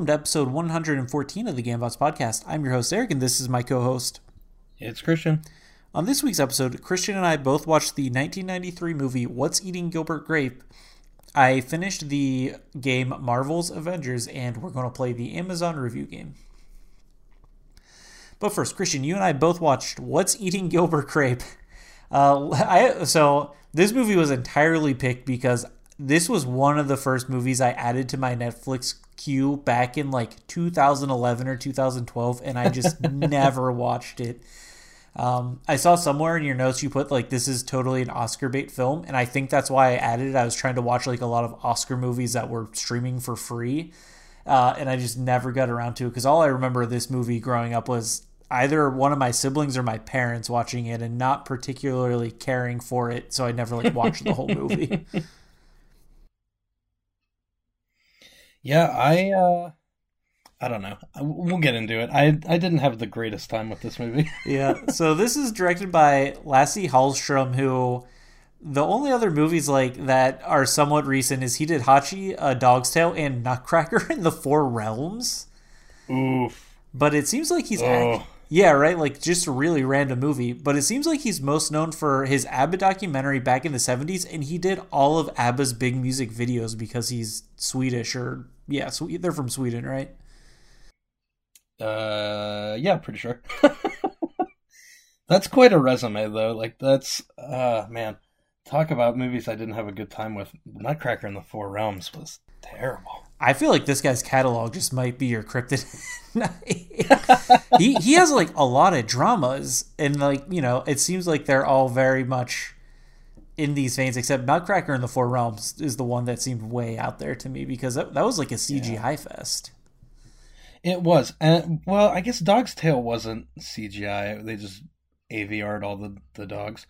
Welcome to episode 114 of the Gambots podcast. I'm your host, Eric, and this is my co host. It's Christian. On this week's episode, Christian and I both watched the 1993 movie What's Eating Gilbert Grape. I finished the game Marvel's Avengers, and we're going to play the Amazon review game. But first, Christian, you and I both watched What's Eating Gilbert Grape. Uh, I so this movie was entirely picked because this was one of the first movies I added to my Netflix queue back in like 2011 or 2012, and I just never watched it. Um, I saw somewhere in your notes you put like this is totally an Oscar bait film, and I think that's why I added it. I was trying to watch like a lot of Oscar movies that were streaming for free, uh, and I just never got around to it because all I remember of this movie growing up was either one of my siblings or my parents watching it and not particularly caring for it, so I never like watched the whole movie. Yeah, I uh I don't know. We'll get into it. I I didn't have the greatest time with this movie. yeah. So this is directed by Lasse Hallström, who the only other movies like that are somewhat recent is he did Hachi, A Dog's Tale, and Nutcracker in the Four Realms. Oof. But it seems like he's oh. Yeah, right. Like just a really random movie, but it seems like he's most known for his ABBA documentary back in the '70s, and he did all of ABBA's big music videos because he's Swedish or yeah, they're from Sweden, right? Uh, yeah, pretty sure. that's quite a resume, though. Like that's, uh, man, talk about movies I didn't have a good time with. Nutcracker in the Four Realms was terrible. I feel like this guy's catalog just might be your kryptonite. he he has like a lot of dramas, and like you know, it seems like they're all very much in these veins. Except Nutcracker in the Four Realms is the one that seemed way out there to me because that, that was like a CGI yeah. fest. It was, and well, I guess Dog's Tale wasn't CGI. They just AVR'd all the the dogs.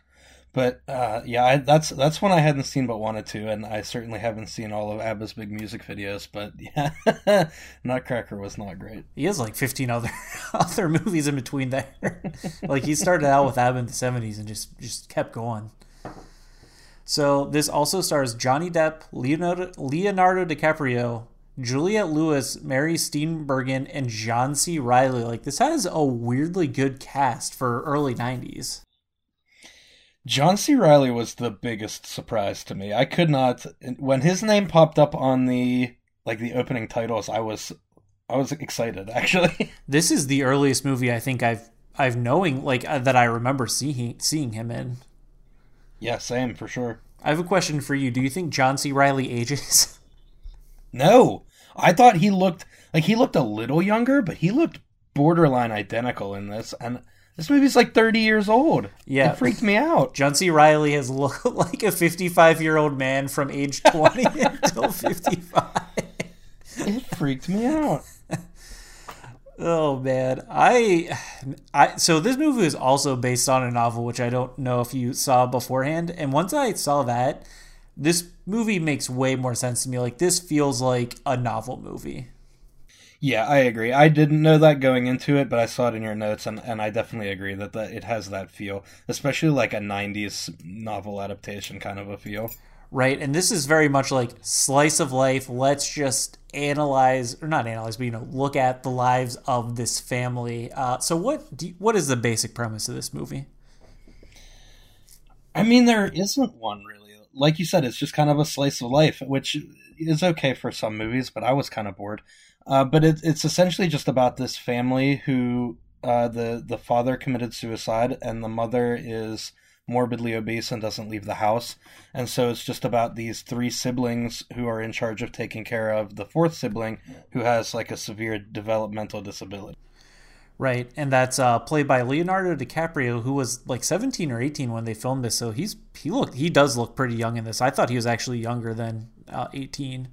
But uh, yeah, I, that's that's one I hadn't seen but wanted to, and I certainly haven't seen all of ABBA's big music videos. But yeah, Nutcracker was not great. He has like fifteen other other movies in between there. like he started out with ABBA in the seventies and just just kept going. So this also stars Johnny Depp, Leonardo, Leonardo DiCaprio, Juliette Lewis, Mary Steenburgen, and John C. Reilly. Like this has a weirdly good cast for early '90s. John C. Reilly was the biggest surprise to me. I could not when his name popped up on the like the opening titles. I was I was excited actually. This is the earliest movie I think I've I've knowing like uh, that I remember seeing seeing him in. Yeah, same for sure. I have a question for you. Do you think John C. Reilly ages? No, I thought he looked like he looked a little younger, but he looked borderline identical in this, and this movie's like 30 years old. Yeah. It freaked me out. John C. Reilly has looked like a 55 year old man from age 20 until 55. It freaked me out. Oh man, I, I so this movie is also based on a novel, which I don't know if you saw beforehand. And once I saw that, this movie makes way more sense to me. Like this feels like a novel movie. Yeah, I agree. I didn't know that going into it, but I saw it in your notes, and, and I definitely agree that, that it has that feel, especially like a 90s novel adaptation kind of a feel. Right, and this is very much like slice of life. Let's just analyze, or not analyze, but you know, look at the lives of this family. Uh, so, what you, what is the basic premise of this movie? I mean, there isn't one really. Like you said, it's just kind of a slice of life, which is okay for some movies, but I was kind of bored. Uh, but it, it's essentially just about this family who uh, the the father committed suicide and the mother is morbidly obese and doesn't leave the house, and so it's just about these three siblings who are in charge of taking care of the fourth sibling who has like a severe developmental disability. Right, and that's uh, played by Leonardo DiCaprio, who was like 17 or 18 when they filmed this. So he's he look he does look pretty young in this. I thought he was actually younger than uh, 18.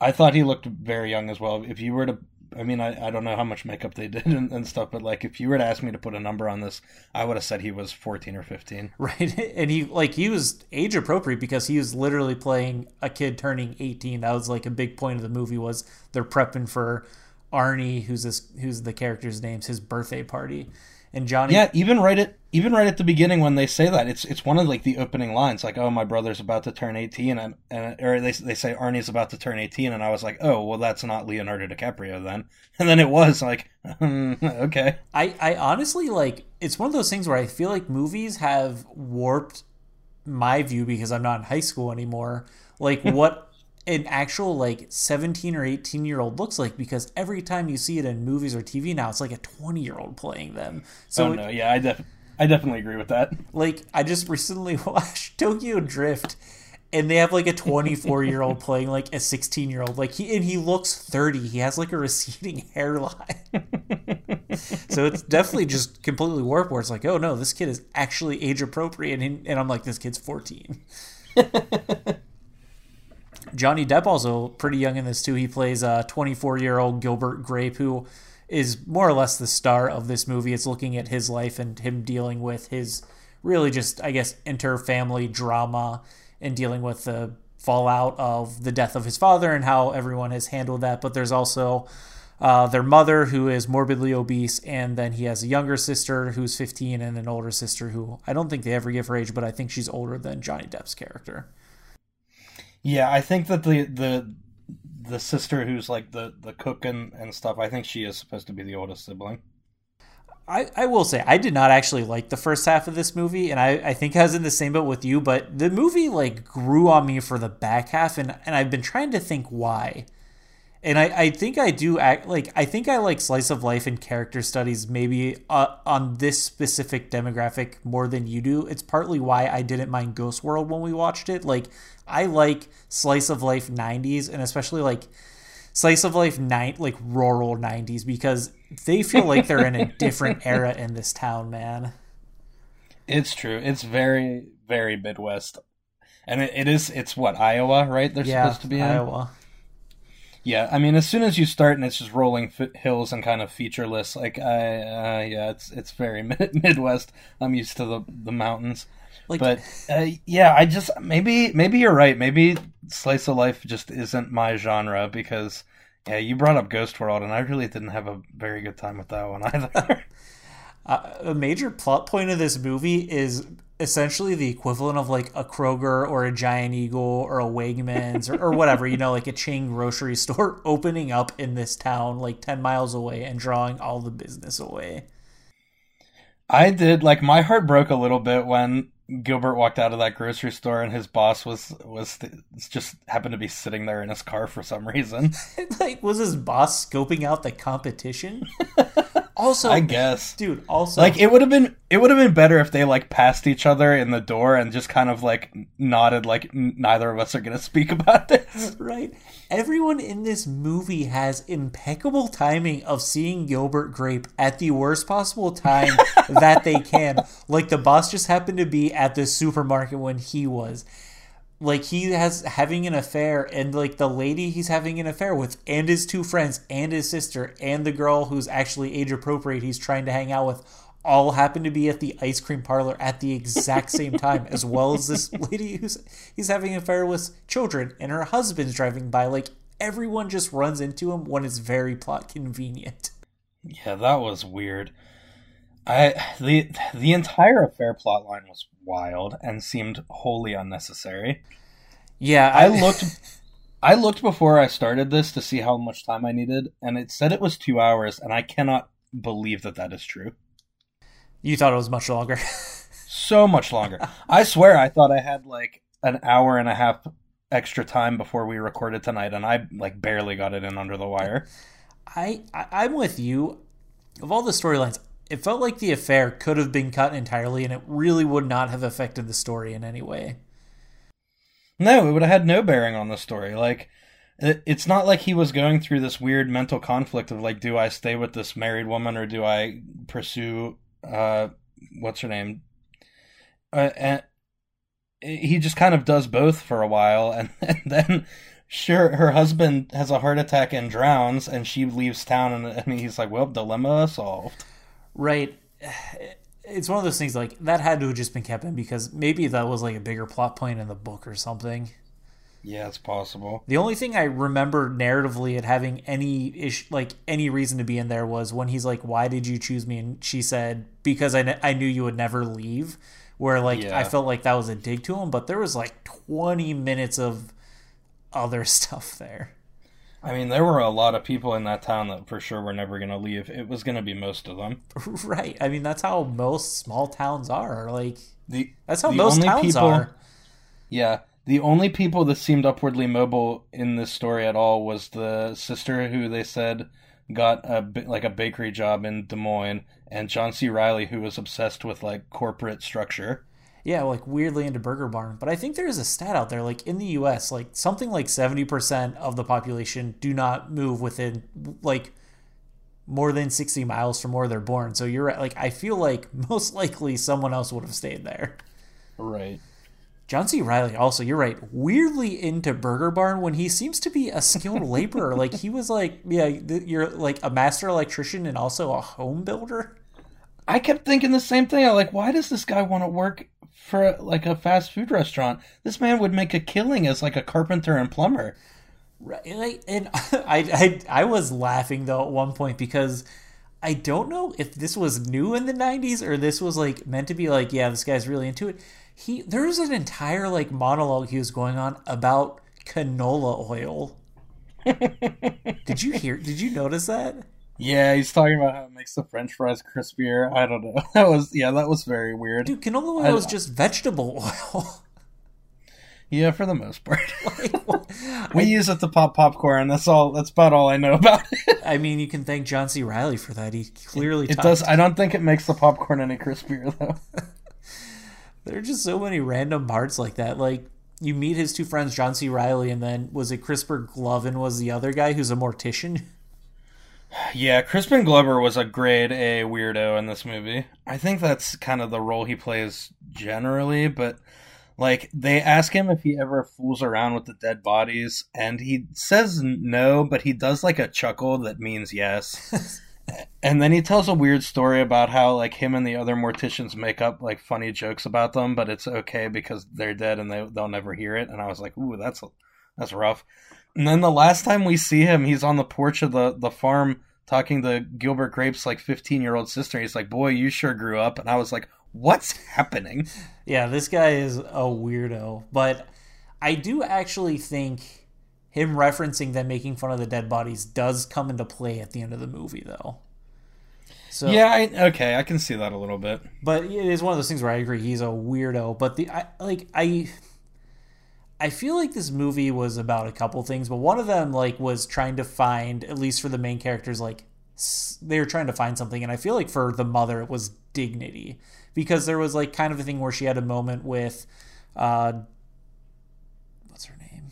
I thought he looked very young as well. If you were to, I mean, I, I don't know how much makeup they did and, and, stuff, but like if you were to ask me to put a number on this, I would have said he was 14 or 15. Right. And he, like, he was age appropriate because he was literally playing a kid turning 18. That was like a big point of the movie was they're prepping for Arnie, who's this, who's the character's name's his birthday party. And Johnny, Yeah, even right at even right at the beginning when they say that, it's it's one of like the opening lines, like "Oh, my brother's about to turn 18," and and or they they say Arnie's about to turn 18, and I was like, "Oh, well, that's not Leonardo DiCaprio then." And then it was like, um, okay, I, I honestly like it's one of those things where I feel like movies have warped my view because I'm not in high school anymore. Like what an actual like 17 or 18 year old looks like because every time you see it in movies or TV now, it's like a 20 year old playing them. So oh no, yeah, I def- I definitely agree with that. like I just recently watched Tokyo Drift and they have like a 24 year old playing like a 16 year old like he and he looks 30 he has like a receding hairline so it's definitely just completely warped where it's like oh no this kid is actually age appropriate and, and i'm like this kid's 14 johnny depp also pretty young in this too he plays a 24 year old gilbert grape who is more or less the star of this movie it's looking at his life and him dealing with his really just i guess inter-family drama and dealing with the fallout of the death of his father and how everyone has handled that. But there's also uh, their mother, who is morbidly obese, and then he has a younger sister who's 15 and an older sister who I don't think they ever give her age, but I think she's older than Johnny Depp's character. Yeah, I think that the the the sister who's like the the cook and, and stuff, I think she is supposed to be the oldest sibling. I, I will say I did not actually like the first half of this movie, and I, I think I was in the same boat with you, but the movie like grew on me for the back half, and, and I've been trying to think why. And I, I think I do act like I think I like slice of life and character studies maybe uh, on this specific demographic more than you do. It's partly why I didn't mind Ghost World when we watched it. Like I like slice of life 90s and especially like slice of life night like rural 90s because they feel like they're in a different era in this town man. It's true. It's very very midwest. And it, it is it's what iowa right they're yeah, supposed to be in? Iowa yeah i mean as soon as you start and it's just rolling hills and kind of featureless like i uh, yeah it's it's very mid- midwest i'm used to the the mountains like, but uh, yeah, I just maybe maybe you're right. Maybe slice of life just isn't my genre because yeah, you brought up Ghost World, and I really didn't have a very good time with that one either. uh, a major plot point of this movie is essentially the equivalent of like a Kroger or a Giant Eagle or a Wegmans or, or whatever, you know, like a chain grocery store opening up in this town like 10 miles away and drawing all the business away. I did like my heart broke a little bit when Gilbert walked out of that grocery store and his boss was was just happened to be sitting there in his car for some reason. like was his boss scoping out the competition? also, I guess, dude. Also, like it would have been it would have been better if they like passed each other in the door and just kind of like nodded like neither of us are going to speak about this. Right. Everyone in this movie has impeccable timing of seeing Gilbert Grape at the worst possible time that they can. Like the boss just happened to be at the supermarket when he was. Like he has having an affair and like the lady he's having an affair with and his two friends and his sister and the girl who's actually age appropriate he's trying to hang out with all happen to be at the ice cream parlor at the exact same time, as well as this lady who's he's having an affair with children and her husband's driving by. Like everyone just runs into him when it's very plot convenient. Yeah, that was weird. I the the entire affair plot line was wild and seemed wholly unnecessary. Yeah, I, I looked I looked before I started this to see how much time I needed, and it said it was two hours, and I cannot believe that that is true. You thought it was much longer. so much longer. I swear I thought I had like an hour and a half extra time before we recorded tonight and I like barely got it in under the wire. I, I am with you. Of all the storylines, it felt like the affair could have been cut entirely and it really would not have affected the story in any way. No, it would have had no bearing on the story. Like it's not like he was going through this weird mental conflict of like do I stay with this married woman or do I pursue uh, what's her name? Uh, and he just kind of does both for a while, and, and, then sure, her husband has a heart attack and drowns, and she leaves town, and, and he's like, "Well, dilemma solved." Right. It's one of those things like that had to have just been kept in because maybe that was like a bigger plot point in the book or something. Yeah, it's possible. The only thing I remember narratively it having any ish like any reason to be in there was when he's like, "Why did you choose me?" and she said, "Because I, kn- I knew you would never leave." Where like Yeah. I felt like that was a dig to him, but there was like 20 minutes of other stuff there. I mean, there were a lot of people in that town that for sure were never going to leave. It was going to be most of them. right. I mean, that's how most small towns are. Like The that's how the most towns people- are. Yeah, the only people that seemed upwardly mobile in this story at all was the sister who they said got a like a bakery job in Des Moines, and John C. Reilly who was obsessed with like corporate structure. Yeah, like weirdly into Burger Barn. But I think there is a stat out there, like in the US, like something like 70% of the population do not move within like more than 60 miles from where they're born. So you're right. Like, I feel like most likely someone else would have stayed there. Right. John C. Reilly, also, you're right, weirdly into Burger Barn when he seems to be a skilled laborer. Like, he was like, yeah, you're like a master electrician and also a home builder. I kept thinking the same thing. I like, why does this guy want to work for like a fast food restaurant? This man would make a killing as like a carpenter and plumber. Right, and I, I I was laughing though at one point because I don't know if this was new in the '90s or this was like meant to be like, yeah, this guy's really into it. He there's an entire like monologue he was going on about canola oil. did you hear? Did you notice that? Yeah, he's talking about how it makes the French fries crispier. I don't know. That was yeah, that was very weird. Dude, canola I- oil is just vegetable oil. Yeah, for the most part. Like, we use it to pop popcorn. That's all. That's about all I know about it. I mean, you can thank John C. Reilly for that. He clearly It talked- does. I don't think it makes the popcorn any crispier though. There are just so many random parts like that. Like you meet his two friends, John C. Reilly, and then was it Crispin Glover was the other guy who's a mortician? Yeah, Crispin Glover was a grade A weirdo in this movie. I think that's kind of the role he plays generally, but like they ask him if he ever fools around with the dead bodies, and he says no, but he does like a chuckle that means yes. and then he tells a weird story about how like him and the other morticians make up like funny jokes about them, but it's okay because they're dead and they they'll never hear it. And I was like, ooh, that's that's rough. And then the last time we see him, he's on the porch of the, the farm talking to Gilbert Grape's like 15 year old sister. He's like, Boy, you sure grew up. And I was like, What's happening? yeah, this guy is a weirdo. But I do actually think him referencing them making fun of the dead bodies does come into play at the end of the movie, though. So Yeah, I, okay, I can see that a little bit. but it is one of those things where I agree he's a weirdo. But the I like I I feel like this movie was about a couple things, but one of them like was trying to find at least for the main characters like they were trying to find something, and I feel like for the mother it was dignity because there was like kind of a thing where she had a moment with uh what's her name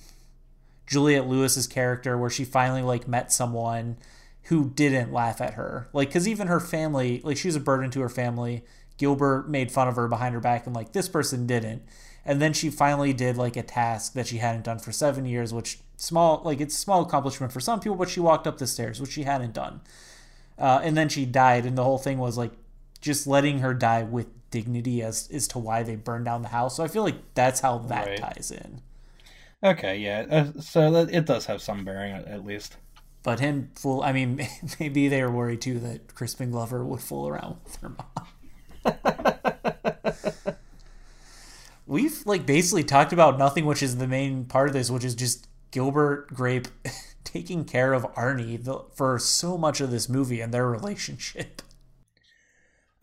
Juliette Lewis's character where she finally like met someone who didn't laugh at her. Like cuz even her family, like she was a burden to her family. Gilbert made fun of her behind her back and like this person didn't. And then she finally did like a task that she hadn't done for 7 years, which small like it's small accomplishment for some people, but she walked up the stairs, which she hadn't done. Uh, and then she died and the whole thing was like just letting her die with dignity as as to why they burned down the house. So I feel like that's how that Right. ties in. Okay, yeah. Uh, so that, it does have some bearing at, at least. But him fool, I mean, maybe they were worried too that Crispin Glover would fool around with her mom. We've like basically talked about nothing, which is the main part of this, which is just Gilbert Grape taking care of Arnie the, for so much of this movie and their relationship.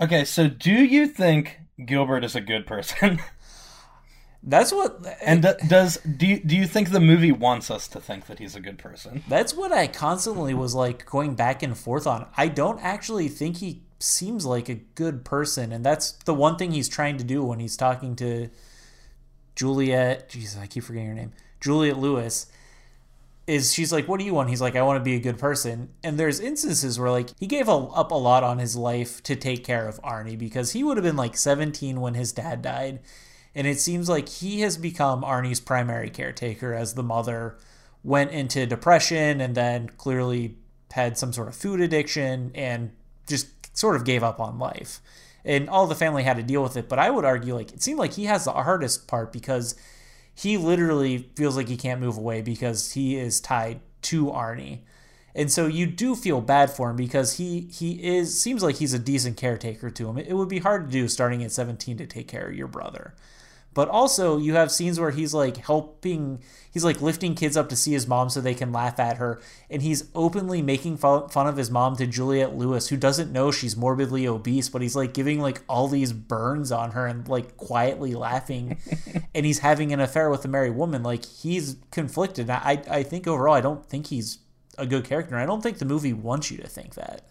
Okay, so do you think Gilbert is a good person? That's what and eh, d- does do you, do you think the movie wants us to think that he's a good person? That's what I constantly was like going back and forth on. I don't actually think he seems like a good person, and that's the one thing he's trying to do when he's talking to Juliette. Jesus, I keep forgetting her name. Juliette Lewis. Is she's like, what do you want? He's like, I want to be a good person. And there's instances where like he gave a, up a lot on his life to take care of Arnie because he would have been like 17 when his dad died, and it seems like he has become Arnie's primary caretaker as the mother went into depression and then clearly had some sort of food addiction and just sort of gave up on life. And all the family had to deal with it. But I would argue, like, it seemed like he has the hardest part because he literally feels like he can't move away because he is tied to Arnie. And so you do feel bad for him because he he is seems like he's a decent caretaker to him. It would be hard to do starting at 17 to take care of your brother. But also you have scenes where he's like helping he's like lifting kids up to see his mom so they can laugh at her and he's openly making fun of his mom to juliette Lewis who doesn't know she's morbidly obese but he's like giving like all these burns on her and like quietly laughing and he's having an affair with a married woman like he's conflicted I I think overall I don't think he's a good character. I don't think the movie wants you to think that.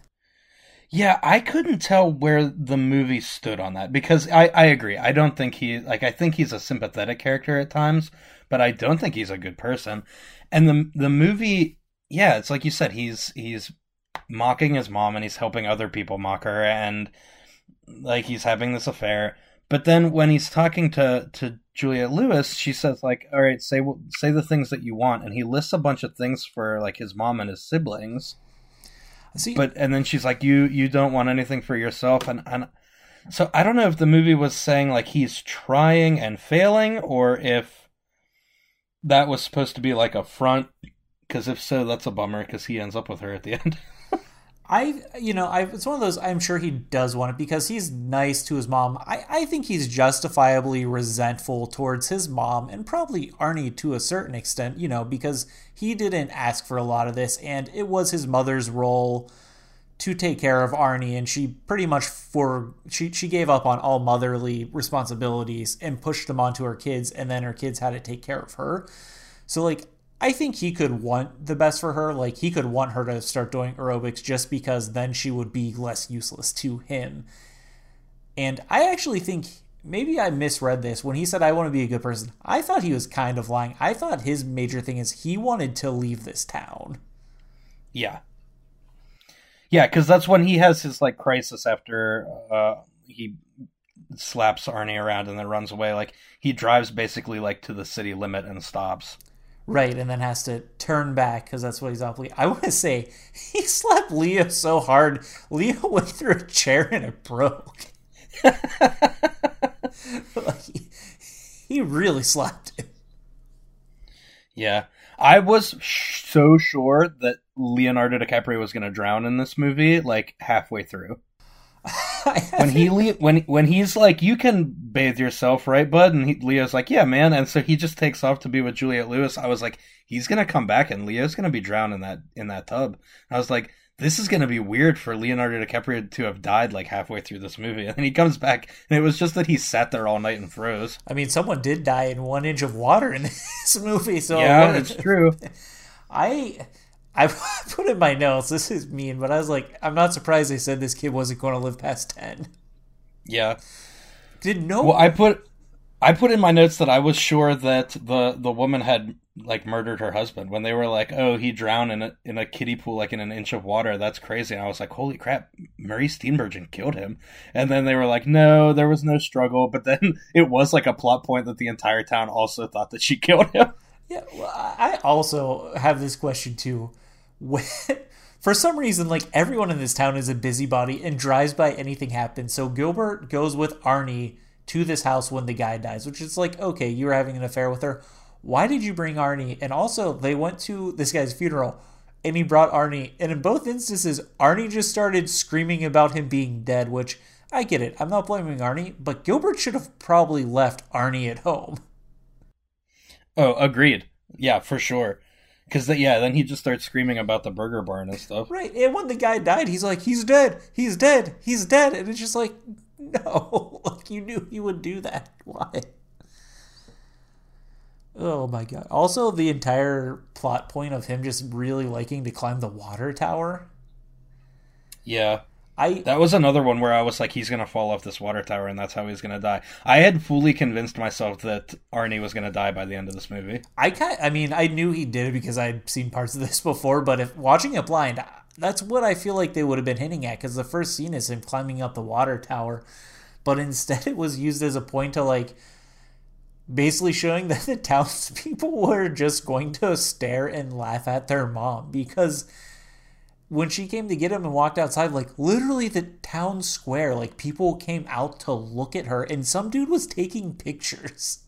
Yeah, I couldn't tell where the movie stood on that because I, I agree. I don't think he like I think he's a sympathetic character at times, but I don't think he's a good person. And the the movie, yeah, it's like you said, he's he's mocking his mom and he's helping other people mock her and like he's having this affair. But then when he's talking to to Juliette Lewis, she says like, "All right, say say the things that you want," and he lists a bunch of things for like his mom and his siblings. See, but and then she's like, "You you don't want anything for yourself," and and so I don't know if the movie was saying like he's trying and failing, or if that was supposed to be like a front. Because if so, that's a bummer. Because he ends up with her at the end. I, you know, I, it's one of those. I'm sure he does want it because he's nice to his mom. I, I think he's justifiably resentful towards his mom and probably Arnie to a certain extent, you know, because he didn't ask for a lot of this and it was his mother's role to take care of Arnie and she pretty much for she she gave up on all motherly responsibilities and pushed them onto her kids and then her kids had to take care of her. So like I think he could want the best for her. Like he could want her to start doing aerobics just because then she would be less useless to him. And I actually think maybe I misread this when he said I want to be a good person. I thought he was kind of lying. I thought his major thing is he wanted to leave this town. Yeah. Yeah, because that's when he has his like crisis after uh, he slaps Arnie around and then runs away. Like he drives basically like to the city limit and stops. Right, and then has to turn back because that's what he's off. I want to say he slapped Leo so hard, Leo went through a chair and it broke. like, he, really slapped him. Yeah, I was so sure that Leonardo DiCaprio was going to drown in this movie, like halfway through. when he when when he's like, "You can bathe yourself, right, bud?" and he, Leo's like, "Yeah, man," and so he just takes off to be with Juliette Lewis. I was like, he's gonna come back, and Leo's gonna be drowned in that in that tub. I was like, this is gonna be weird for Leonardo DiCaprio to have died like halfway through this movie, and he comes back, and it was just that he sat there all night and froze. I mean, someone did die in one inch of water in this movie, so yeah, it's true. I I put in my notes, this is mean, but I was like, I'm not surprised they said this kid wasn't going to live past 10. Yeah. Did no. Well, I put. I put in my notes that I was sure that the the woman had like murdered her husband when they were like, "Oh, he drowned in a in a kiddie pool like in an inch of water." That's crazy. And I was like, "Holy crap, Mary Steenburgen killed him." And then they were like, "No, there was no struggle." But then it was like a plot point that the entire town also thought that she killed him. Yeah, well, I also have this question too. When, for some reason, like everyone in this town is a busybody and drives by anything happens. So Gilbert goes with Arnie to this house when the guy dies, which is like, okay, you were having an affair with her. Why did you bring Arnie? And also, they went to this guy's funeral and he brought Arnie. And in both instances, Arnie just started screaming about him being dead, which I get it. I'm not blaming Arnie, but Gilbert should have probably left Arnie at home. Oh, agreed. Yeah, for sure. Because yeah, then he just starts screaming about the burger barn and stuff. Right, and when the guy died, he's like, "He's dead, he's dead, he's dead," and it's just like, no, like you knew he would do that. Why? Oh my god! Also, the entire plot point of him just really liking to climb the water tower. Yeah, I that was another one where I was like, he's gonna fall off this water tower, and that's how he's gonna die. I had fully convinced myself that Arnie was gonna die by the end of this movie. I kind, I mean, I knew he did it because I'd seen parts of this before. But if watching it blind, that's what I feel like they would have been hinting at because the first scene is him climbing up the water tower, but instead it was used as a point to like basically showing that the townspeople were just going to stare and laugh at their mom because when she came to get him and walked outside, like literally the town square, like people came out to look at her, and some dude was taking pictures.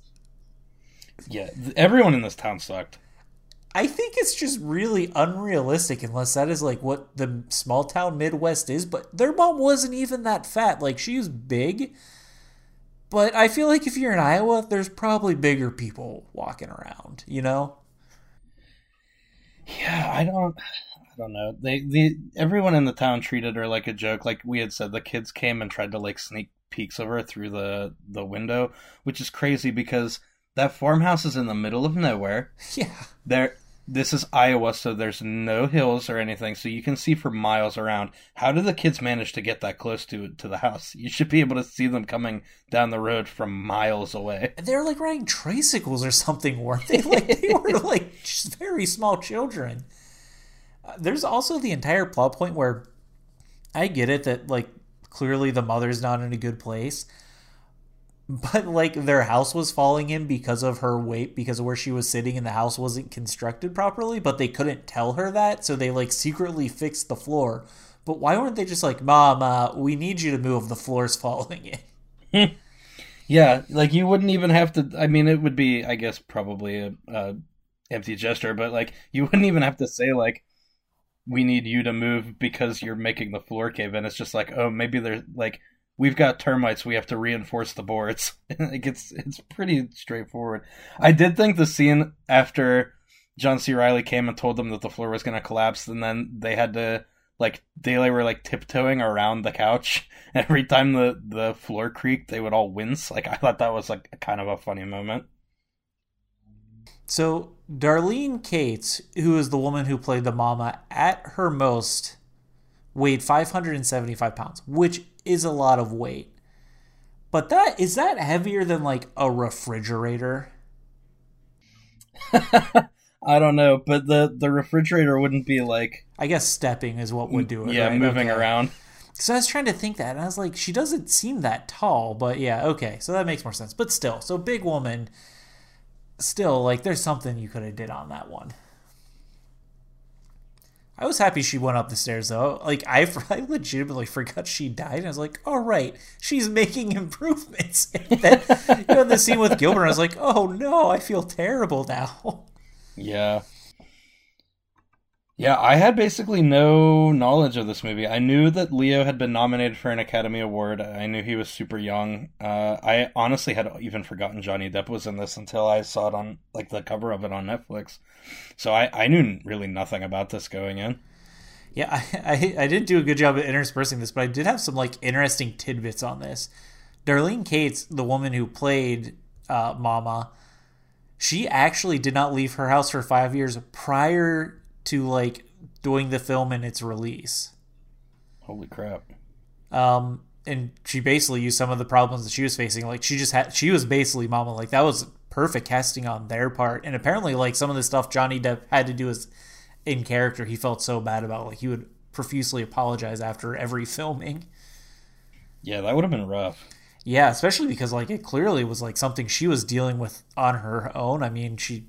Yeah, everyone in this town sucked. I think it's just really unrealistic unless that is like what the small town Midwest is. But their mom wasn't even that fat. Like she was big. But I feel like if you're in Iowa, there's probably bigger people walking around, you know? Yeah, I don't don't know. They the everyone in the town treated her like a joke. Like we had said, the kids came and tried to like sneak peeks of her through the the window, which is crazy because that farmhouse is in the middle of nowhere. Yeah. There this is Iowa, so there's no hills or anything, so you can see for miles around. How did the kids manage to get that close to to the house? You should be able to see them coming down the road from miles away. They're like riding tricycles or something, weren't they? Like they were like just very small children. There's also the entire plot point where I get it that like clearly the mother's not in a good place but like their house was falling in because of her weight because of where she was sitting and the house wasn't constructed properly but they couldn't tell her that so they like secretly fixed the floor. But why weren't they just like mom uh, we need you to move. The floor's falling in. Yeah like you wouldn't even have to i mean it would be i guess probably a, a empty gesture but like you wouldn't even have to say like we need you to move because you're making the floor cave. In it's just like oh maybe there's like we've got termites. We have to reinforce the boards. It gets it's pretty straightforward. I did think the scene after john c. Reilly came and told them that the floor was going to collapse and then they had to like they were like tiptoeing around the couch. Every time the the floor creaked they would all wince. Like i thought that was like kind of a funny moment so darlene cates who is the woman who played the mama at her most weighed 575 pounds which is a lot of weight. But that is that heavier than like a refrigerator? I don't know, but the the refrigerator wouldn't be like I guess stepping is what would do it. Yeah, right? moving okay. around. So I was trying to think that, and I was like, she doesn't seem that tall, but yeah, okay, so that makes more sense. But still, so big woman, still like there's something you could have did on that one. I was happy she went up the stairs though. Like I, I legitimately forgot she died. And I was like, "All right, she's making improvements." And then you know the scene with Gilbert, I was like, "Oh no, I feel terrible now." Yeah. Yeah, I had basically no knowledge of this movie. I knew that Leo had been nominated for an Academy Award. I knew he was super young. Uh, I honestly had even forgotten Johnny Depp was in this until I saw it on like the cover of it on Netflix. So I, I knew really nothing about this going in. Yeah, I, I, I didn't do a good job of interspersing this, but I did have some like interesting tidbits on this. Darlene Cates, the woman who played uh, Mama, she actually did not leave her house for five years prior to like doing the film and its release. Holy crap. Um and she basically used some of the problems that she was facing. Like she just had she was basically mama. Like that was perfect casting on their part. And apparently like some of the stuff Johnny Depp had to do is in character he felt so bad about. Like he would profusely apologize after every filming. Yeah, that would have been rough. Yeah, especially because like it clearly was like something she was dealing with on her own. I mean, she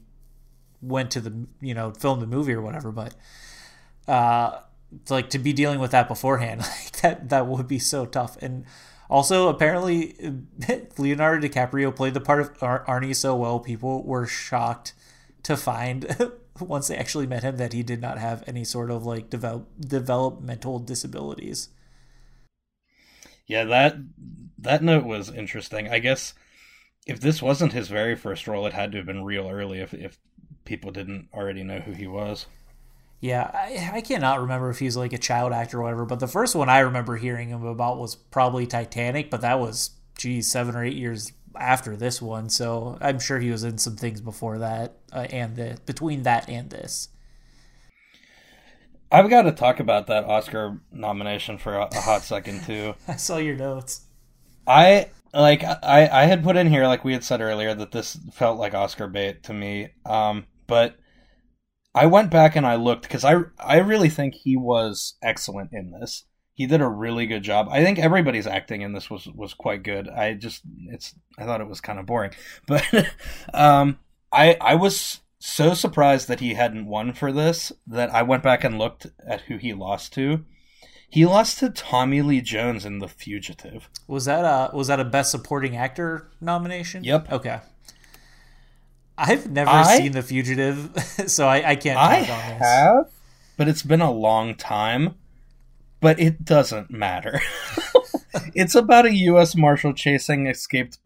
went to the you know film the movie or whatever but uh like to be dealing with that beforehand like that that would be so tough. And also apparently leonardo dicaprio played the part of Ar- arnie so well people were shocked to find once they actually met him that he did not have any sort of like develop developmental disabilities. Yeah that that note was interesting. I guess if this wasn't his very first role it had to have been real early if if people didn't already know who he was. Yeah, I, I cannot remember if he's like a child actor or whatever, but the first one I remember hearing him about was probably Titanic, but that was, geez, seven or eight years after this one. So I'm sure he was in some things before that uh, and the, between that and this. I've got to talk about that Oscar nomination for a, a hot second too. I saw your notes. I like I I had put in here like we had said earlier that this felt like Oscar bait to me. Um, but I went back and I looked because I I really think he was excellent in this. He did a really good job. I think everybody's acting in this was was quite good. I just it's I thought it was kind of boring, but um, I I was so surprised that he hadn't won for this that I went back and looked at who he lost to. He lost to Tommy Lee Jones in The Fugitive. Was that a was that a Best Supporting Actor nomination? Yep. Okay. I've never I- seen The Fugitive, so I, I can't I on this. have, but it's been a long time. But it doesn't matter. it's about a U.S. Marshal chasing escaped,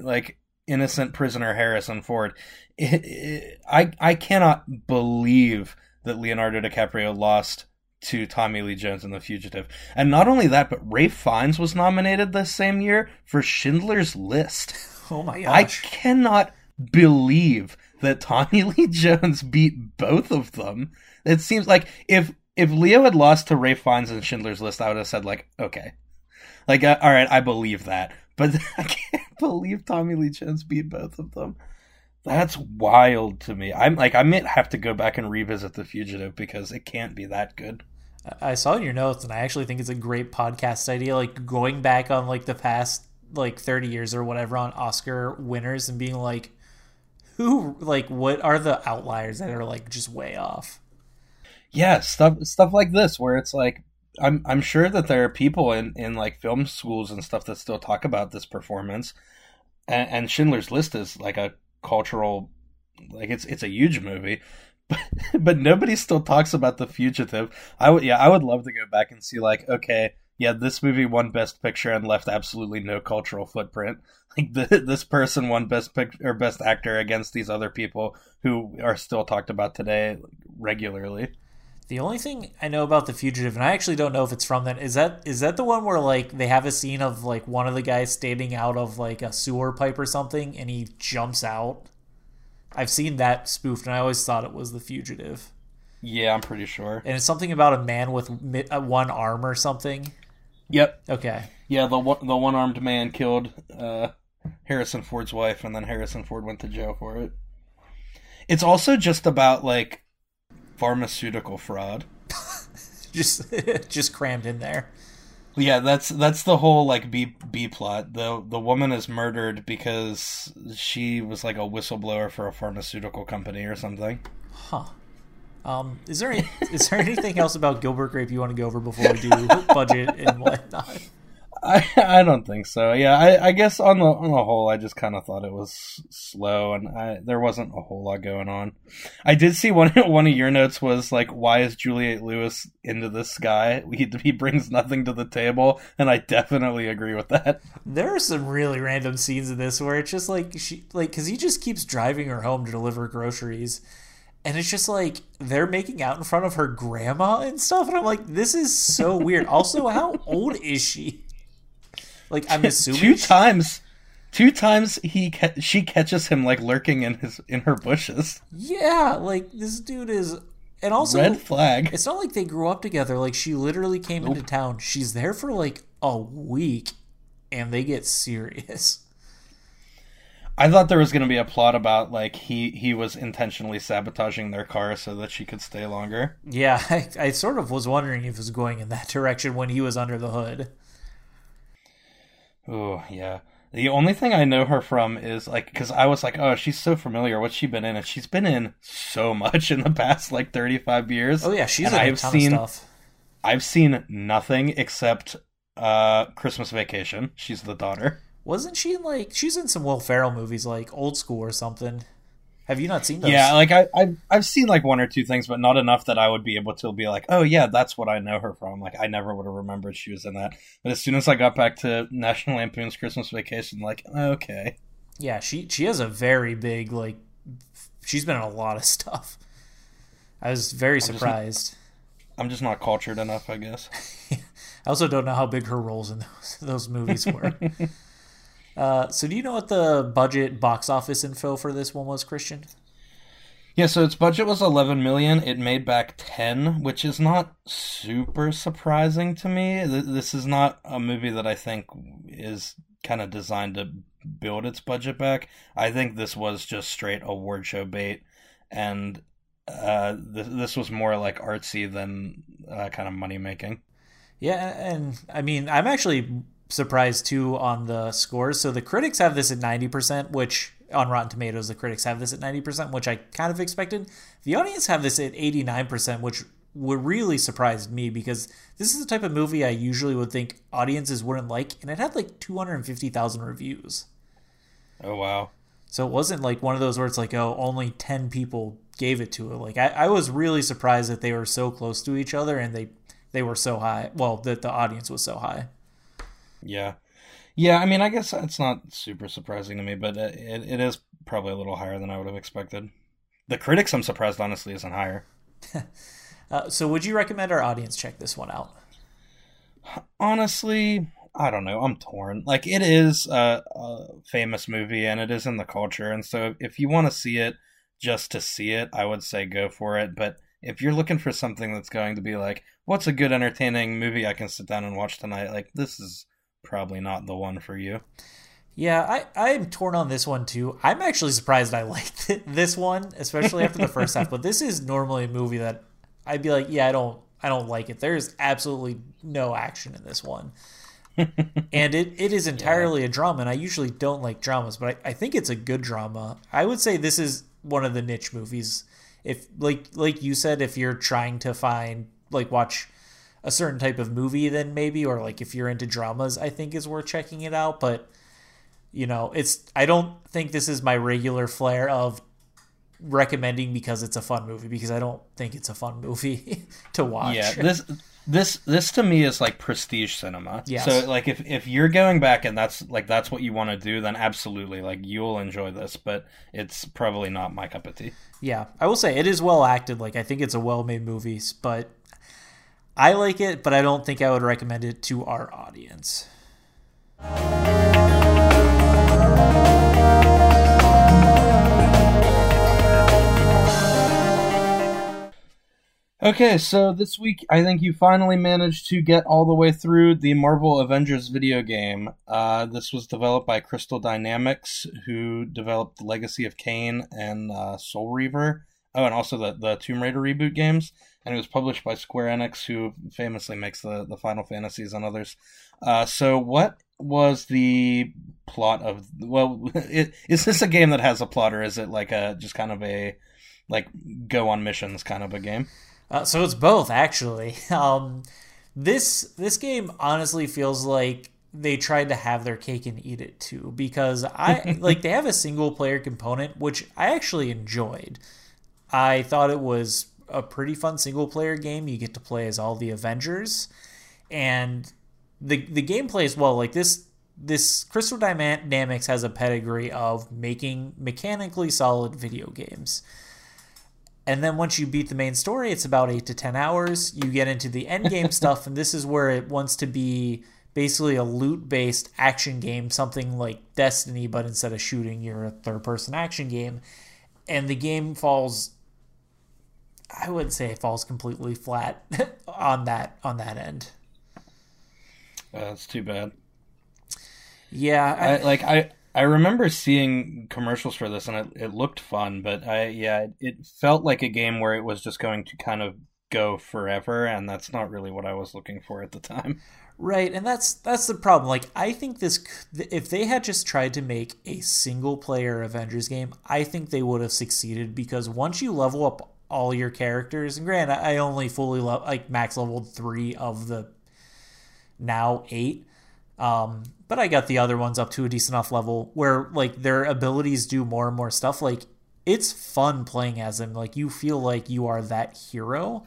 like innocent prisoner Harrison Ford. It, it, I I cannot believe that Leonardo DiCaprio lost to Tommy Lee Jones in The Fugitive, and not only that, but Rafe Fiennes was nominated this same year for Schindler's List. Oh my god. I gosh. cannot believe that Tommy Lee Jones beat both of them. It seems like if if Leo had lost to Rafe Fiennes in Schindler's List, I would have said like, okay, like uh, all right, I believe that. But I can't believe Tommy Lee Jones beat both of them. That's wild to me. I'm like, I might have to go back and revisit The Fugitive because it can't be that good. I saw in your notes, and I actually think it's a great podcast idea. Like going back on like the past like thirty years or whatever on Oscar winners and being like, who like what are the outliers that are like just way off? yeah stuff stuff like this where it's like i'm i'm sure that there are people in in like film schools and stuff that still talk about this performance and, and schindler's list is like a cultural like it's it's a huge movie but but nobody still talks about the fugitive i would yeah i would love to go back and see like okay yeah this movie won best picture and left absolutely no cultural footprint like the, this person won best pic or best actor against these other people who are still talked about today regularly The only thing I know about the fugitive, and I actually don't know if it's from that, is that is that the one where like they have a scene of like one of the guys standing out of like a sewer pipe or something, and he jumps out. I've seen that spoofed, and I always thought it was the fugitive. Yeah, I'm pretty sure. And it's something about a man with uh, one arm or something. Yep. Okay, Yeah, the one, the one armed man killed uh, Harrison Ford's wife, and then Harrison Ford went to jail for it. It's also just about like pharmaceutical fraud. just just crammed in there. Yeah, that's that's the whole like B B plot. The the woman is murdered because she was like a whistleblower for a pharmaceutical company or something. Huh. Um, is there any, is there anything else about Gilbert Grape you want to go over before we do budget and whatnot? I I don't think so. Yeah, I, I guess on the on the whole, I just kind of thought it was slow, and I, there wasn't a whole lot going on. I did see one one of your notes was like, "Why is Juliette Lewis into this guy? He he brings nothing to the table," and I definitely agree with that. There are some really random scenes in this where it's just like she like because he just keeps driving her home to deliver groceries, and it's just like they're making out in front of her grandma and stuff, and I'm like, this is so weird. Also, how old is she? Like I'm assuming two she- times, two times he ca- she catches him like lurking in his in her bushes. yeah, like this dude is, and also Red flag. It's not like they grew up together. Like she literally came into town. She's there for like a week, and they get serious. I thought there was going to be a plot about like he he was intentionally sabotaging their car so that she could stay longer. Yeah, I, I sort of was wondering if it was going in that direction when he was under the hood. Oh yeah. The only thing I know her from is like because I was like, oh, she's so familiar. What's she been in? And she's been in so much in the past like thirty five years. Oh yeah, she's in a I've seen of stuff. I've seen nothing except uh Christmas Vacation. She's the daughter. Wasn't she in like she's in some Will Ferrell movies like Old School or something? Have you not seen those? Yeah, like I I've, I've seen like one or two things, but not enough that I would be able to be like, oh yeah, that's what I know her from. Like I never would have remembered she was in that. But as soon as I got back to National Lampoon's Christmas Vacation, like okay. yeah. She she has a very big like. She's been in a lot of stuff. I was very just- surprised. I'm just not cultured enough, I guess. I also don't know how big her roles in those those movies were. uh, so, do you know what the budget box office info for this one was, Christian? Yeah, so its budget was 11 million. It made back 10, which is not super surprising to me. This is not a movie that I think is kind of designed to build its budget back. I think this was just straight award show bait, and uh, th- this was more like artsy than uh, kind of money making. Yeah, and I mean, I'm actually surprised too on the scores. So the critics have this at 90%, which on Rotten Tomatoes, the critics have this at 90%, which I kind of expected. The audience have this at 89%, which would really surprised me because this is the type of movie I usually would think audiences wouldn't like, and it had like 250,000 reviews. Oh wow! So it wasn't like one of those where it's like, oh, only 10 people gave it to it. Like I, I was really surprised that they were so close to each other and they they were so high. Well, that the audience was so high. Yeah. Yeah, I mean, I guess it's not super surprising to me, but it, it is probably a little higher than I would have expected. The critics, I'm surprised, honestly, isn't higher. uh, so, would you recommend our audience check this one out? Honestly, I don't know. I'm torn. Like, it is a, a famous movie and it is in the culture. And so, if you want to see it just to see it, I would say go for it. But if you're looking for something that's going to be like, what's a good, entertaining movie I can sit down and watch tonight, like, this is probably not the one for you. Yeah, I, I'm torn on this one too. I'm actually surprised I liked this one, especially after the first half. But this is normally a movie that I'd be like, yeah, I don't, I don't like it. There's absolutely no action in this one, and it, it is entirely yeah. a drama. And I usually don't like dramas, but I, I think it's a good drama. I would say this is one of the niche movies. If like like you said, if you're trying to find like watch a certain type of movie, then maybe, or like if you're into dramas, I think is worth checking it out. But you know, it's I don't think this is my regular flair of recommending because it's a fun movie because I don't think it's a fun movie to watch. Yeah, this this this to me is like prestige cinema. Yes. So like if if you're going back and that's like that's what you want to do, then absolutely like you'll enjoy this, but it's probably not my cup of tea. Yeah. I will say it is well acted. Like I think it's a well made movie, but I like it, but I don't think I would recommend it to our audience. Okay, so this week I think you finally managed to get all the way through the Marvel Avengers video game. Uh, this was developed by Crystal Dynamics, who developed the Legacy of Kain and uh, Soul Reaver. Oh, and also the, the Tomb Raider reboot games and it was published by Square Enix, who famously makes the, the Final Fantasies and others. Uh, so, what was the plot of? Well, it, is this a game that has a plot, or is it like a just kind of a like go on missions kind of a game? Uh, so it's both actually. Um, this this game honestly feels like they tried to have their cake and eat it too because I like they have a single player component which I actually enjoyed. I thought it was a pretty fun single player game. You get to play as all the Avengers, and the the gameplay as well. Like this this Crystal Dynamics has a pedigree of making mechanically solid video games. And then once you beat the main story, it's about eight to ten hours. You get into the end game stuff, and this is where it wants to be basically a loot based action game, something like Destiny, but instead of shooting, you're a third person action game. And the game falls I wouldn't say it falls completely flat on that on that end. That's too bad. Yeah, I, I, like I I remember seeing commercials for this and it, it looked fun, but I yeah, it felt like a game where it was just going to kind of go forever, and that's not really what I was looking for at the time. Right, and that's that's the problem. Like I think this if they had just tried to make a single player Avengers game, I think they would have succeeded because once you level up all your characters. And granted, I only fully love like max leveled three of the now eight. Um, but I got the other ones up to a decent enough level where like their abilities do more and more stuff. Like it's fun playing as them. Like you feel like you are that hero.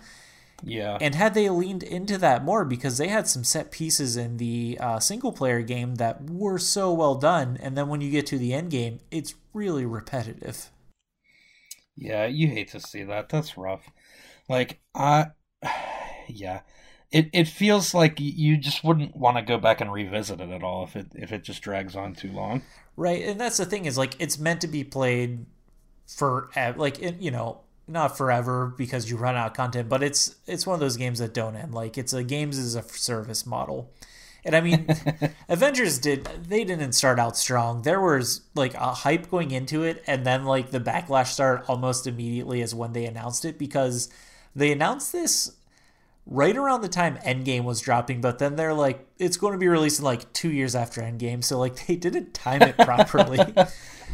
Yeah. And had they leaned into that more because they had some set pieces in the uh, single player game that were so well done, and then when you get to the end game, it's really repetitive. Yeah, you hate to see that. That's rough. Like I yeah. It it feels like you just wouldn't want to go back and revisit it at all if it if it just drags on too long. Right. And that's the thing is like it's meant to be played for like you know, not forever because you run out of content, but it's it's one of those games that don't end. Like it's a games as a service model. And I mean, Avengers did they didn't start out strong. There was like a hype going into it, and then like the backlash started almost immediately as when they announced it because they announced this right around the time Endgame was dropping, but then they're like, it's going to be released in like two years after Endgame, so like they didn't time it properly.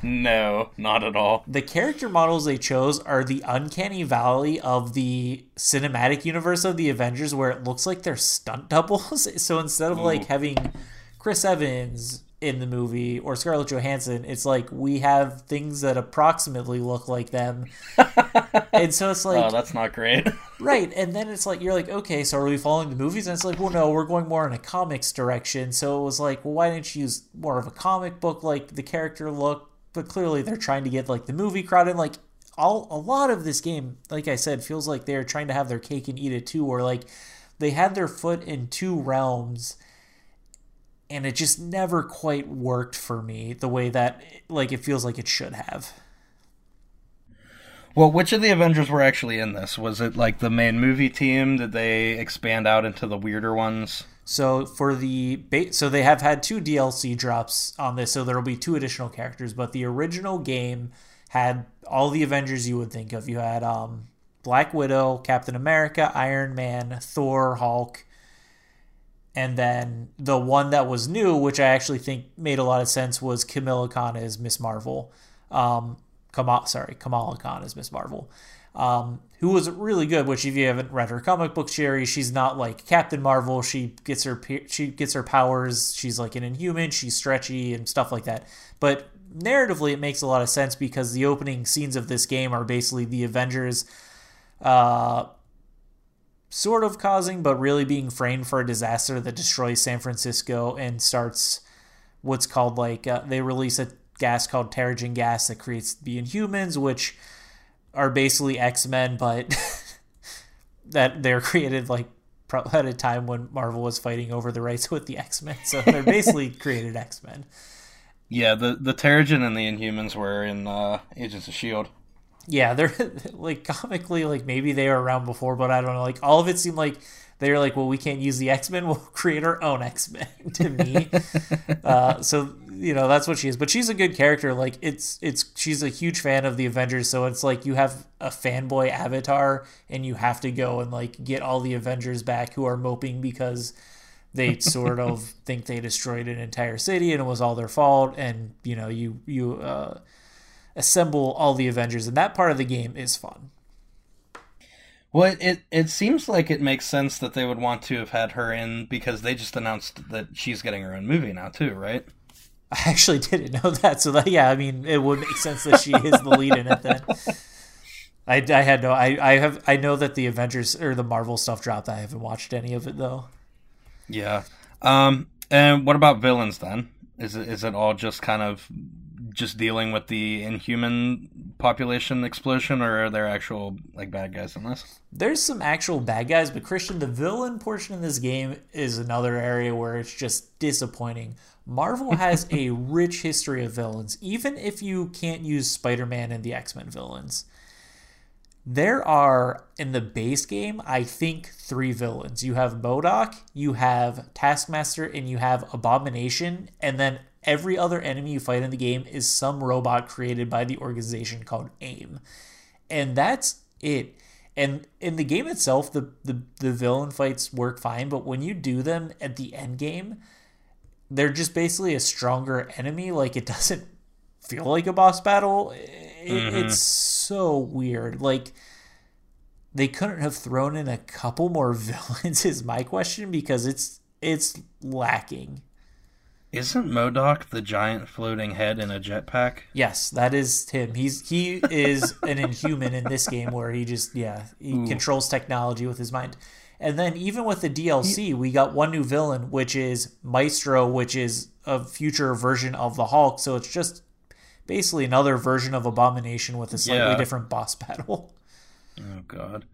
No, not at all. The character models they chose are the uncanny valley of the cinematic universe of the Avengers, where it looks like they're stunt doubles. So instead of Ooh. like having Chris Evans, in the movie or Scarlett Johansson, it's like we have things that approximately look like them. and so it's like Oh, that's not great. right, and then it's like you're like, okay, so are we following the movies? And it's like, well, no, we're going more in a comics direction. So it was like, well, why didn't you use more of a comic book like the character look? But clearly they're trying to get like the movie crowd in. Like all a lot of this game, like I said, feels like they're trying to have their cake and eat it too, or like they had their foot in two realms and it just never quite worked for me the way that like it feels like it should have. Well, which of the Avengers were actually in this? Was it like the main movie team? Did they expand out into the weirder ones? So for the so they have had two DLC drops on this, so there will be two additional characters. But the original game had all the Avengers you would think of. You had um, Black Widow, Captain America, Iron Man, Thor, Hulk, and then the one that was new, which I actually think made a lot of sense, was Kamala Khan as Miss Marvel. Um, Kamal, sorry, Kamala Khan as Miss Marvel, um, who was really good. Which, if you haven't read her comic book series, she's not like Captain Marvel. She gets her she gets her powers. She's like an Inhuman. She's stretchy and stuff like that. But narratively, it makes a lot of sense because the opening scenes of this game are basically the Avengers. Uh, sort of causing, but really being framed for a disaster that destroys San Francisco and starts what's called like uh, they release a gas called Terrigen gas that creates the Inhumans, which are basically X Men, but that they're created like at a time when Marvel was fighting over the rights with the X Men, so they're basically created X Men. Yeah, the the Terrigen and the Inhumans were in uh, Agents of Shield. Yeah, they're like comically like maybe they were around before, but I don't know. Like all of it seemed like they were like, well, we can't use the X Men. We'll create our own X Men. to me, uh, so you know that's what she is. But she's a good character. Like it's it's she's a huge fan of the Avengers. So it's like you have a fanboy avatar, and you have to go and like get all the Avengers back who are moping because they sort of think they destroyed an entire city and it was all their fault. And you know you you. Uh, assemble all the Avengers, and that part of the game is fun. Well, it, it, seems like it makes sense that they would want to have had her in because they just announced that she's getting her own movie now too, right? I actually didn't know that, so that yeah, I mean, it would make sense that she is the lead in it. Then I, I had no, I, I have, I know that the Avengers or the Marvel stuff dropped. I haven't watched any of it though. Yeah. Um. And what about villains then? Is it is it all just kind of just dealing with the inhuman population explosion, or are there actual like bad guys in this? There's some actual bad guys, but Christian, the villain portion of this game is another area where it's just disappointing. Marvel has a rich history of villains, even if you can't use Spider Man and the X Men villains. There are in the base game, I think, three villains. You have MODOK, you have Taskmaster, and you have Abomination, and then every other enemy you fight in the game is some robot created by the organization called AIM. And that's it. And in the game itself, the, the, the villain fights work fine, but when you do them at the end game, they're just basically a stronger enemy. Like it doesn't feel like a boss battle. It, mm-hmm. It's so weird. Like they couldn't have thrown in a couple more villains is my question because it's it's lacking. Isn't MODOK the giant floating head in a jetpack? Yes, that is him. He's he is an inhuman in this game where he just yeah, he Ooh. controls technology with his mind. And then even with the DLC, he, we got one new villain, which is Maestro, which is a future version of the Hulk. So it's just basically another version of Abomination with a slightly yeah. different boss battle. Oh god.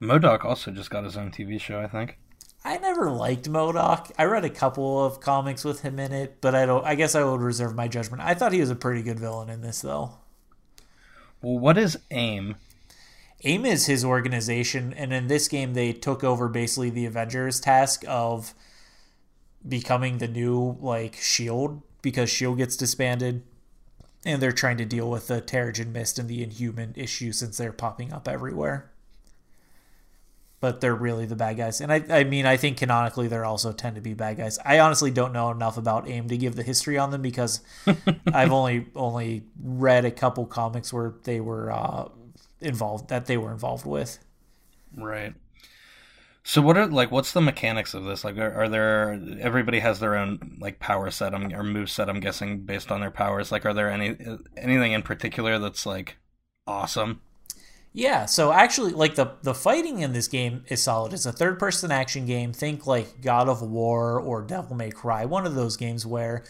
MODOK also just got his own TV show, I think. I never liked MODOK. I read a couple of comics with him in it, but I don't. I guess I would reserve my judgment. I thought he was a pretty good villain in this, though. Well, what is AIM? AIM is his organization, and in this game, they took over basically the Avengers task of becoming the new like Shield because Shield gets disbanded, and they're trying to deal with the Terrigen Mist and the Inhuman issue since they're popping up everywhere but they're really the bad guys. And I, I mean, I think canonically they also tend to be bad guys. I honestly don't know enough about AIM to give the history on them because I've only only read a couple comics where they were uh, involved that they were involved with. Right. So what are like what's the mechanics of this? Like are, are there everybody has their own like power set I'm, or move set I'm guessing based on their powers. Like are there any anything in particular that's like awesome? Yeah, so actually like the the fighting in this game is solid. It's a third person action game. Think like God of War or Devil May Cry, one of those games where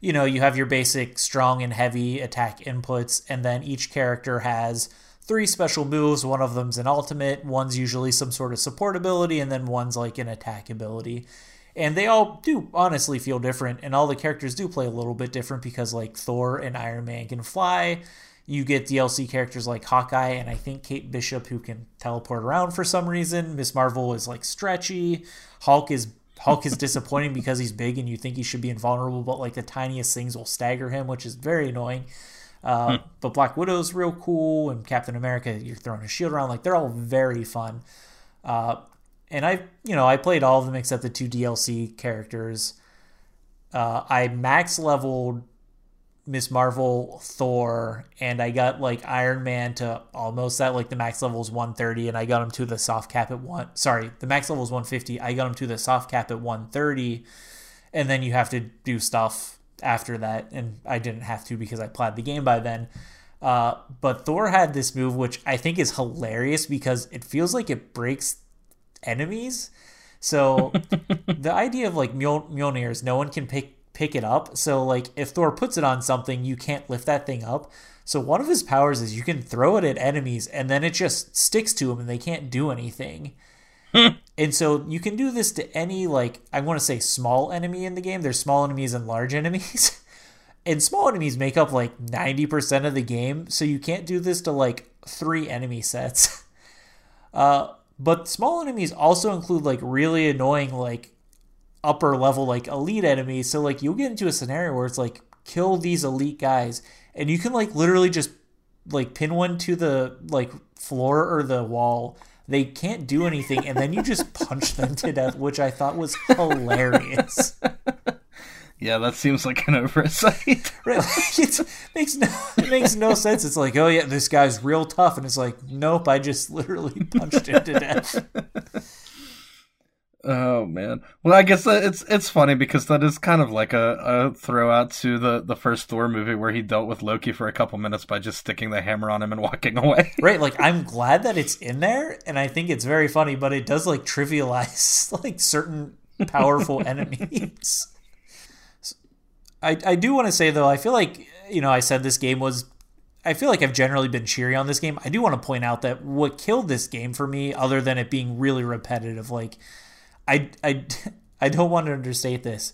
you know, you have your basic strong and heavy attack inputs and then each character has three special moves. One of them's an ultimate, one's usually some sort of support ability, and then one's like an attack ability. And they all do honestly feel different, and all the characters do play a little bit different because, like, Thor and Iron Man can fly. You get DLC characters like Hawkeye and I think Kate Bishop who can teleport around for some reason. Miss Marvel is like stretchy. Hulk is Hulk is disappointing because he's big and you think he should be invulnerable, but like the tiniest things will stagger him, which is very annoying. Uh, hmm. But Black Widow's real cool, and Captain America, you're throwing a shield around. Like they're all very fun. Uh, and I, you know, I played all of them except the two DLC characters. Uh, I max leveled Miss Marvel, Thor, and I got like Iron Man to almost that. Like the max level is 130, and I got him to the soft cap at one. Sorry, the max level is 150. I got him to the soft cap at 130, and then you have to do stuff after that, and I didn't have to because I played the game by then. Uh, but Thor had this move, which I think is hilarious because it feels like it breaks enemies. So the idea of like Mjol- Mjolnir is no one can pick pick it up. So like if Thor puts it on something, you can't lift that thing up. So one of his powers is you can throw it at enemies and then it just sticks to them and they can't do anything. and so you can do this to any like I want to say small enemy in the game. There's small enemies and large enemies. and small enemies make up like 90% of the game, so you can't do this to like three enemy sets. Uh, but small enemies also include like really annoying like upper level like elite enemies. So like you'll get into a scenario where it's like kill these elite guys and you can like literally just like pin one to the like floor or the wall they can't do anything, and then you just punch them to death, which I thought was hilarious. Yeah, that seems like an oversight. right, like it makes no it makes no sense. It's like, oh yeah, this guy's real tough, and it's like, nope, I just literally punched him to death. Oh man. Well, I guess it's it's funny because that is kind of like a, a throw out to the the first Thor movie where he dealt with Loki for a couple minutes by just sticking the hammer on him and walking away. right. Like I'm glad that it's in there, and I think it's very funny, but it does like trivialize like certain powerful enemies. I I do want to say though, I feel like you know I said this game was I feel like I've generally been cheery on this game. I do want to point out that what killed this game for me, other than it being really repetitive, like I I I don't want to understate this.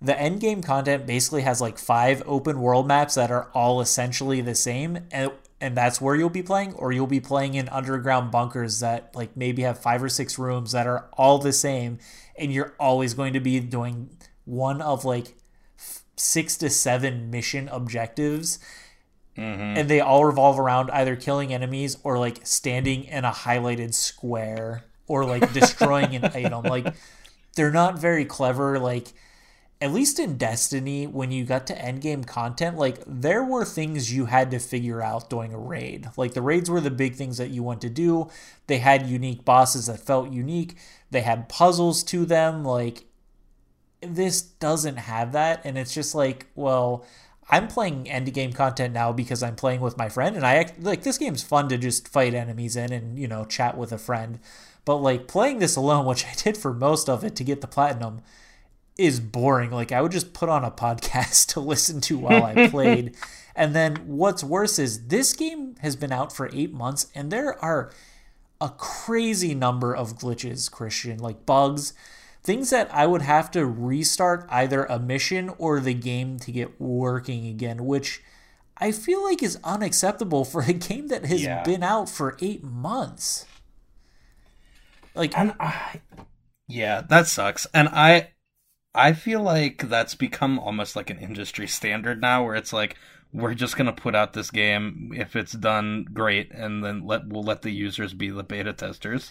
The end game content basically has like five open world maps that are all essentially the same and and that's where you'll be playing or you'll be playing in underground bunkers that like maybe have five or six rooms that are all the same and you're always going to be doing one of like six to seven mission objectives mm-hmm. and they all revolve around either killing enemies or like standing in a highlighted square or like destroying an item. Like they're not very clever. Like at least in Destiny, when you got to endgame content, like there were things you had to figure out during a raid. Like the raids were the big things that you want to do. They had unique bosses that felt unique. They had puzzles to them. Like this doesn't have that, and it's just like, well, I'm playing end game content now because I'm playing with my friend, and I like this game's fun to just fight enemies in and you know chat with a friend. But like playing this alone, which I did for most of it to get the platinum, is boring. Like I would just put on a podcast to listen to while I played. and then what's worse is this game has been out for eight months and there are a crazy number of glitches, Christian, like bugs, things that I would have to restart either a mission or the game to get working again, which I feel like is unacceptable for a game that has yeah. been out for eight months. Like, and I, yeah, that sucks. And I, I feel like that's become almost like an industry standard now, where it's like we're just gonna put out this game if it's done great, and then let we'll let the users be the beta testers.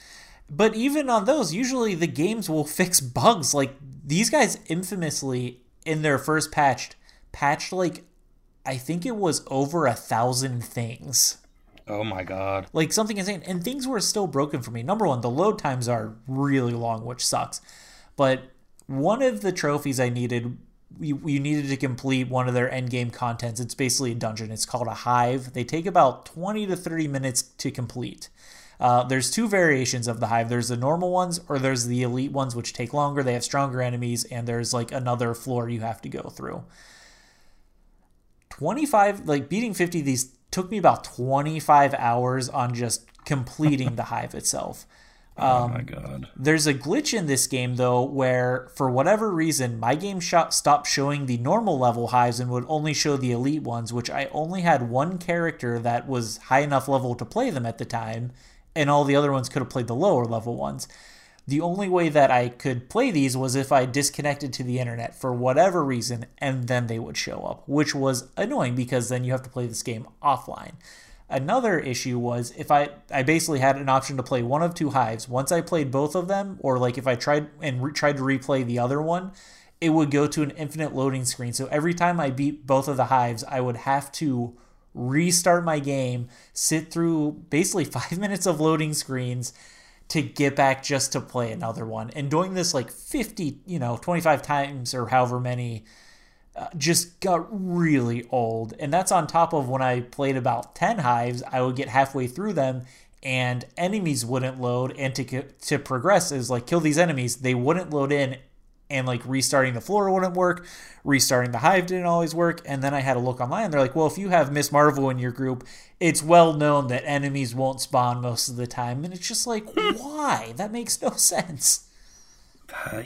But even on those, usually the games will fix bugs. Like these guys infamously in their first patch patched like I think it was over a thousand things. Oh my god. Like something insane. And things were still broken for me. Number one, the load times are really long, which sucks. But one of the trophies I needed, you, you needed to complete one of their end game contents. It's basically a dungeon. It's called a hive. They take about 20 to 30 minutes to complete. Uh, there's two variations of the hive. There's the normal ones, or there's the elite ones, which take longer. They have stronger enemies, and there's like another floor you have to go through. 25, like beating 50 these took me about 25 hours on just completing the hive itself. Um, oh my god. There's a glitch in this game though where for whatever reason my game shot stopped showing the normal level hives and would only show the elite ones, which I only had one character that was high enough level to play them at the time and all the other ones could have played the lower level ones. The only way that I could play these was if I disconnected to the internet for whatever reason, and then they would show up, which was annoying because then you have to play this game offline. Another issue was if I I basically had an option to play one of two hives. Once I played both of them, or like if I tried and re- tried to replay the other one, it would go to an infinite loading screen. So every time I beat both of the hives, I would have to restart my game, sit through basically five minutes of loading screens to get back just to play another one. And doing this like 50, you know, 25 times or however many uh, just got really old. And that's on top of when I played about 10 hives, I would get halfway through them and enemies wouldn't load and to to progress is like kill these enemies, they wouldn't load in and like restarting the floor wouldn't work, restarting the hive didn't always work, and then I had a look online. They're like, well, if you have Miss Marvel in your group, it's well known that enemies won't spawn most of the time, and it's just like, why? That makes no sense. Uh,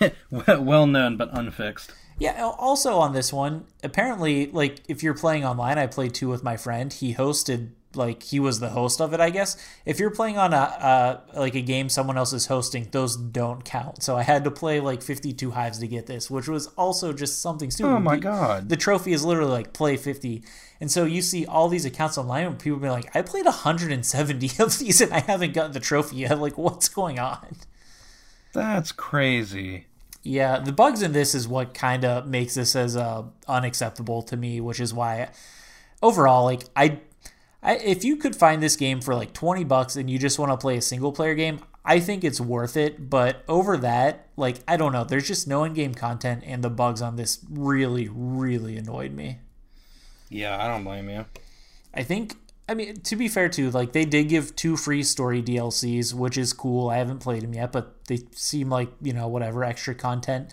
yeah, well known but unfixed. Yeah. Also on this one, apparently, like if you're playing online, I played two with my friend. He hosted like he was the host of it, I guess. If you're playing on a uh, like a game someone else is hosting, those don't count. So I had to play like 52 hives to get this, which was also just something stupid. Oh my god! The trophy is literally like play 50, and so you see all these accounts online, and people be like, "I played 170 of these, and I haven't gotten the trophy yet. Like, what's going on?" That's crazy. Yeah, the bugs in this is what kind of makes this as uh, unacceptable to me, which is why overall, like I I, if you could find this game for like 20 bucks and you just want to play a single player game, I think it's worth it. But over that, like, I don't know. There's just no in game content, and the bugs on this really, really annoyed me. Yeah, I don't blame you. I think, I mean, to be fair, too, like, they did give two free story DLCs, which is cool. I haven't played them yet, but they seem like, you know, whatever extra content.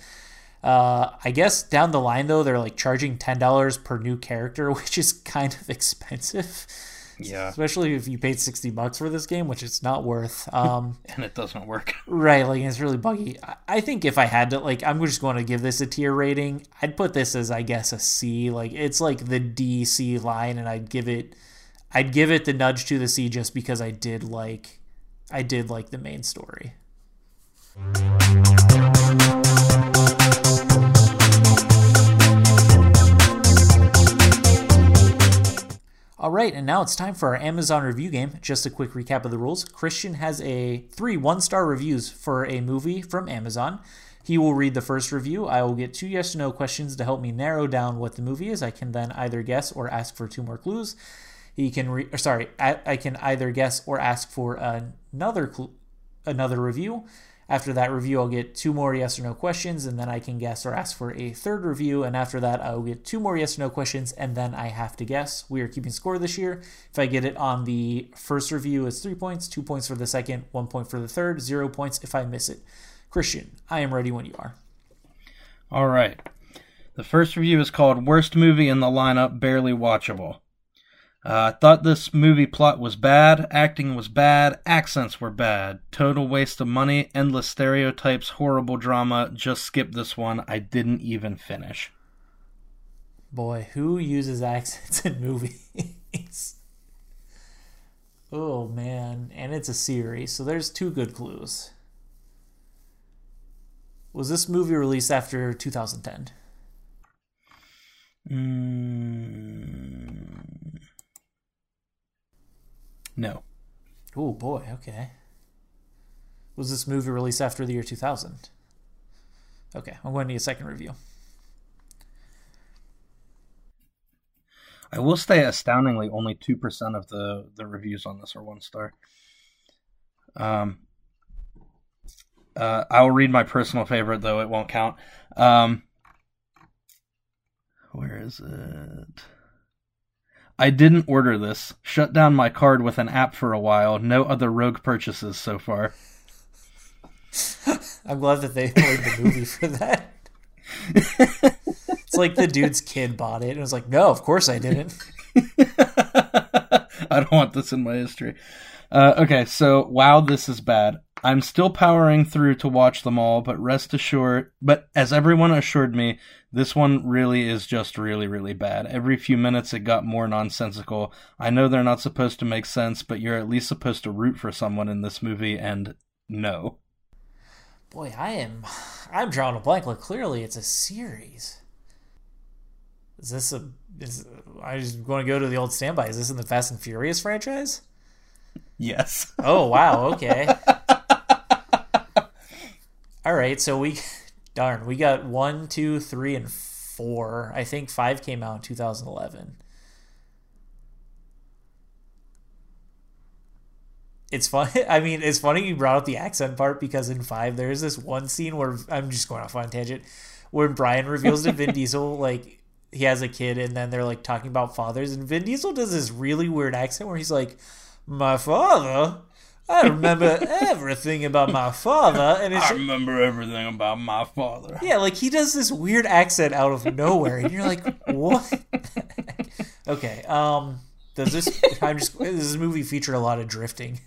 Uh, I guess down the line, though, they're like charging $10 per new character, which is kind of expensive. Yeah. Especially if you paid 60 bucks for this game, which it's not worth. Um, and it doesn't work. Right. Like, it's really buggy. I think if I had to, like, I'm just going to give this a tier rating. I'd put this as, I guess, a C. Like, it's like the DC line, and I'd give it. I'd give it the nudge to the C just because I did like I did like the main story. All right, and now it's time for our Amazon review game. Just a quick recap of the rules. Christian has a three one-star reviews for a movie from Amazon. He will read the first review. I will get two yes or no questions to help me narrow down what the movie is. I can then either guess or ask for two more clues. He can re- sorry, I, I can either guess or ask for another cl- another review. After that review, I'll get two more yes or no questions, and then I can guess or ask for a third review. And after that, I will get two more yes or no questions, and then I have to guess. We are keeping score this year. If I get it on the first review, it's three points, two points for the second, one point for the third, zero points if I miss it. Christian, I am ready when you are. All right. The first review is called Worst Movie in the Lineup Barely Watchable. I uh, thought this movie plot was bad, acting was bad, accents were bad, total waste of money, endless stereotypes, horrible drama. Just skip this one. I didn't even finish. Boy, who uses accents in movies? oh man, and it's a series, so there's two good clues. Was this movie released after 2010? Mm. No. Oh boy, okay. Was this movie released after the year 2000? Okay, I'm going to need a second review. I will say, astoundingly, only two percent of the the reviews on this are one star. Um, uh, I will read my personal favorite, though it won't count. Um, where is it? I didn't order this. Shut down my card with an app for a while. No other rogue purchases so far. I'm glad that they made the movie for that. it's like the dude's kid bought it and was like, "No, of course I didn't." I don't want this in my history. Uh, okay, so wow, this is bad. I'm still powering through to watch them all, but rest assured, but as everyone assured me, this one really is just really, really bad. Every few minutes it got more nonsensical. I know they're not supposed to make sense, but you're at least supposed to root for someone in this movie, and no. Boy, I am. I'm drawing a blank. Like clearly, it's a series. Is this a? Is I just want to go to the old standby? Is this in the Fast and Furious franchise? Yes. Oh wow. Okay. All right. So we, darn, we got one, two, three, and four. I think five came out in 2011. it's funny. I mean, it's funny you brought up the accent part because in five there's this one scene where I'm just going off on a tangent where Brian reveals to Vin Diesel like he has a kid and then they're like talking about fathers and Vin Diesel does this really weird accent where he's like, "My father." I remember everything about my father, and it's I remember everything about my father. Yeah, like he does this weird accent out of nowhere, and you're like, "What?" okay, um, does this? I'm just. Does this movie feature a lot of drifting?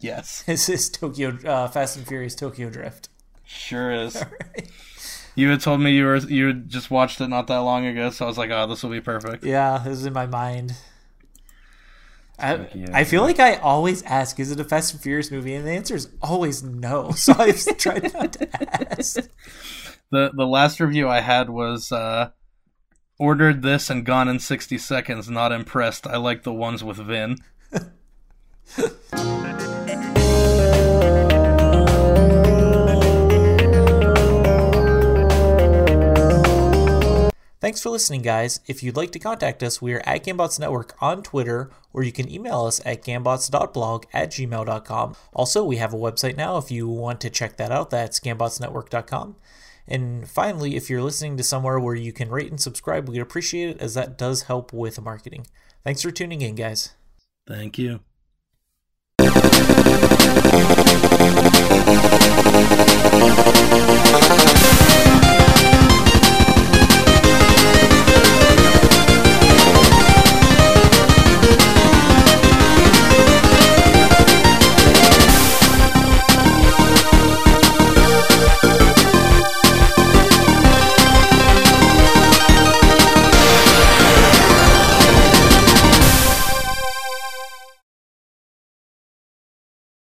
Yes. Is this is Tokyo uh, Fast and Furious Tokyo Drift. Sure is. Right. You had told me you were you just watched it not that long ago, so I was like, "Oh, this will be perfect." Yeah, this is in my mind. I, I feel like I always ask, "Is it a Fast and Furious movie?" And the answer is always no. So I've tried not to ask. The the last review I had was uh, ordered this and gone in sixty seconds. Not impressed. I like the ones with Vin. Thanks for listening, guys. If you'd like to contact us, we are at Gambots Network on Twitter, or you can email us at gambots.blog at gmail.com. Also, we have a website now if you want to check that out. That's gambotsnetwork.com. And finally, if you're listening to somewhere where you can rate and subscribe, we'd appreciate it as that does help with marketing. Thanks for tuning in, guys. Thank you.